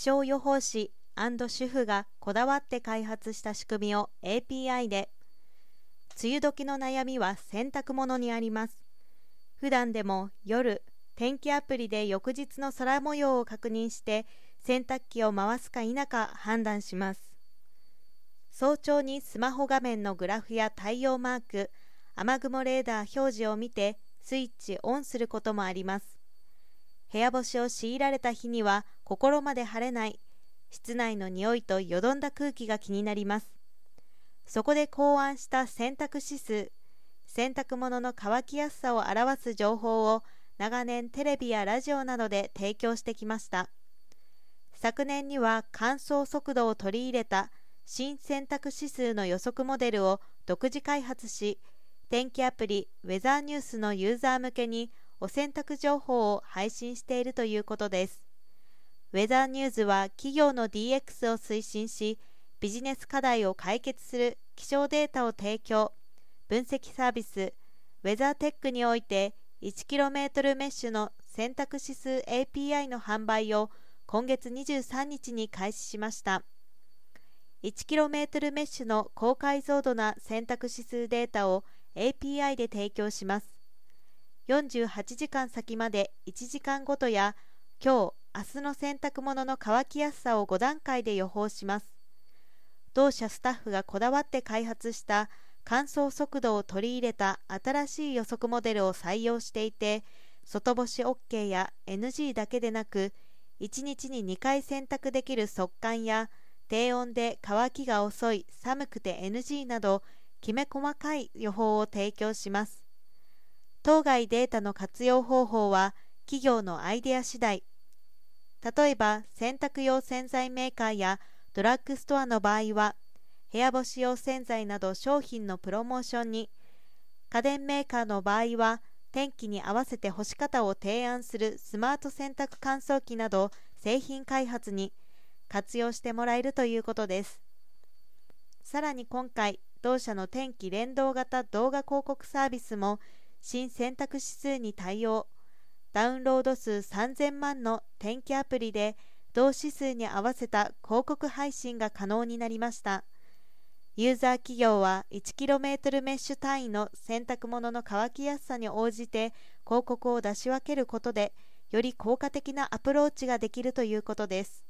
気象予報士主婦がこだわって開発した仕組みを API で。梅雨時の悩みは洗濯物にあります。普段でも夜天気アプリで翌日の空模様を確認して洗濯機を回すか否か判断します。早朝にスマホ画面のグラフや太陽マーク雨雲レーダー表示を見てスイッチオンすることもあります。部屋干しを強いられた日には心まで晴れない室内の匂いとよどんだ空気が気になります。そこで考案した洗濯指数洗濯物の乾きやすさを表す情報を長年テレビやラジオなどで提供してきました。昨年には乾燥速度を取り入れた新洗濯指数の予測モデルを独自開発し天気アプリウェザーニュースのユーザー向けにお洗濯情報を配信しているということです。ウェザーニューズは企業の DX を推進しビジネス課題を解決する気象データを提供。分析サービスウェザーテックにおいて 1km メッシュの選択指数 API の販売を今月23日に開始しました。1km メッシュの高解像度な選択指数データを API で提供します。48時間先まで1時間ごとや今日明日の洗濯物の乾きやすさを5段階で予報します。同社スタッフがこだわって開発した乾燥速度を取り入れた新しい予測モデルを採用していて外干し OK や NG だけでなく1日に2回洗濯できる速乾や低温で乾きが遅い寒くて NG などきめ細かい予報を提供します。当該データの活用方法は企業のアイデア次第。例えば洗濯用洗剤メーカーやドラッグストアの場合は部屋干し用洗剤など商品のプロモーションに家電メーカーの場合は天気に合わせて干し方を提案するスマート洗濯乾燥機など製品開発に活用してもらえるということです。さらに今回同社の天気連動型動画広告サービスも新選択指数に対応。ダウンロード数3000万の天気アプリで同指数に合わせた広告配信が可能になりました。ユーザー企業は 1km メッシュ単位の洗濯物の乾きやすさに応じて広告を出し分けることでより効果的なアプローチができるということです。